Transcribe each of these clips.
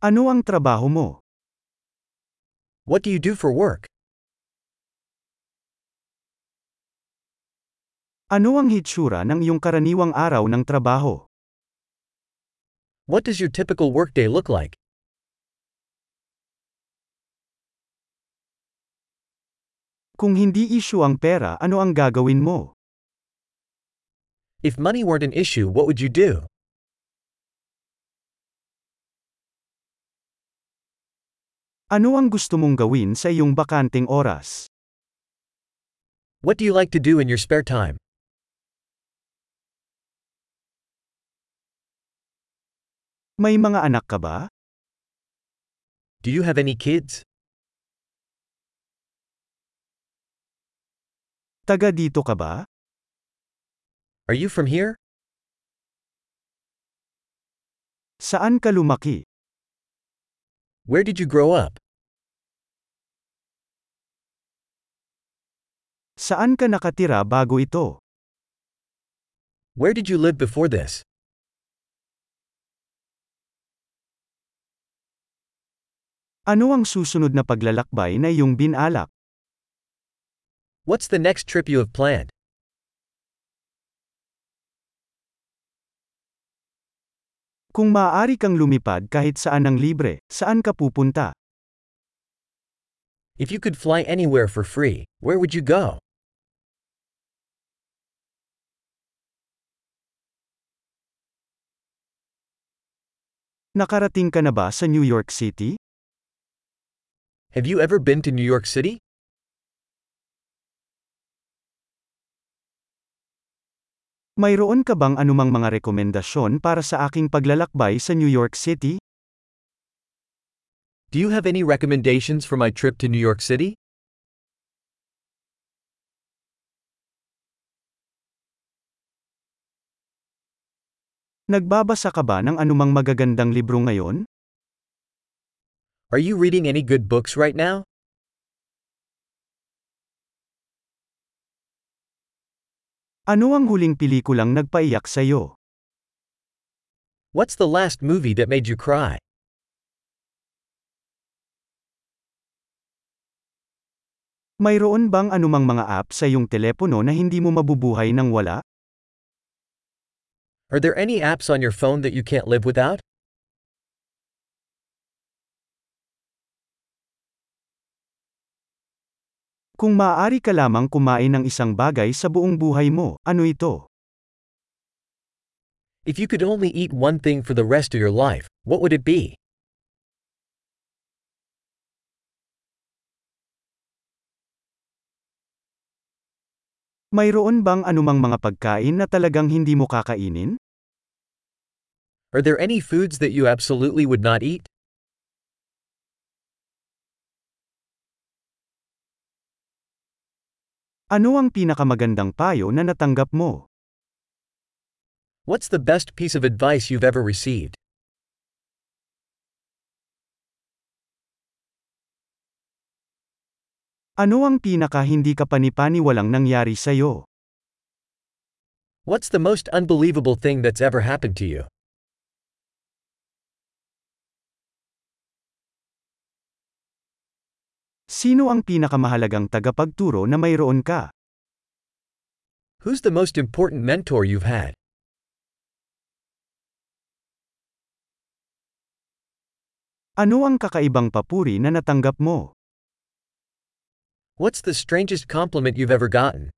Ano ang trabaho mo? What do you do for work? Ano ang hitsura ng iyong karaniwang araw ng trabaho? What does your typical workday look like? Kung hindi issue ang pera, ano ang gagawin mo? If money weren't an issue, what would you do? Ano ang gusto mong gawin sa iyong bakanteng oras? What do you like to do in your spare time? May mga anak ka ba? Do you have any kids? Taga dito ka ba? Are you from here? Saan ka lumaki? Where did you grow up? Saan ka nakatira bago ito? Where did you live before this? Ano ang susunod na paglalakbay na iyong binalak? What's the next trip you have planned? Kung maaari kang lumipad kahit saan ng libre, saan ka pupunta? If you could fly anywhere for free, where would you go? Nakarating ka na ba sa New York City? Have you ever been to New York City? Mayroon ka bang anumang mga rekomendasyon para sa aking paglalakbay sa New York City? Do you have any recommendations for my trip to New York City? Nagbabasa ka ba ng anumang magagandang libro ngayon? Are you reading any good books right now? Ano ang huling pelikulang nagpaiyak sa iyo? What's the last movie that made you cry? Mayroon bang anumang mga app sa iyong telepono na hindi mo mabubuhay nang wala? Are there any apps on your phone that you can't live without? Kung maaari ka lamang kumain ng isang bagay sa buong buhay mo, ano ito? If you could only eat one thing for the rest of your life, what would it be? Mayroon bang anumang mga pagkain na talagang hindi mo kakainin? Are there any foods that you absolutely would not eat? Ano ang pinakamagandang payo na natanggap mo? What's the best piece of advice you've ever received? Ano ang pinaka hindi ka panipaniwalang nangyari sa iyo? What's the most unbelievable thing that's ever happened to you? Sino ang pinakamahalagang tagapagturo na mayroon ka? Who's the most important mentor you've had? Ano ang kakaibang papuri na natanggap mo? What's the strangest compliment you've ever gotten?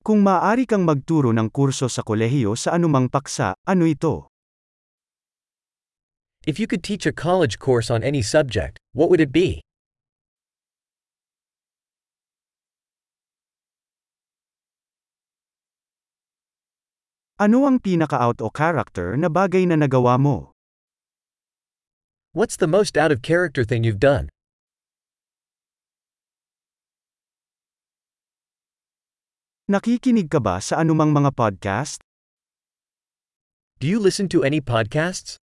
Kung maaari kang magturo ng kurso sa kolehiyo sa anumang paksa, ano ito? If you could teach a college course on any subject, what would it be? Ano ang pinaka-out o character na bagay na nagawa mo? What's the most out of character thing you've done? Nakikinig ka ba sa anumang mga podcast? Do you listen to any podcasts?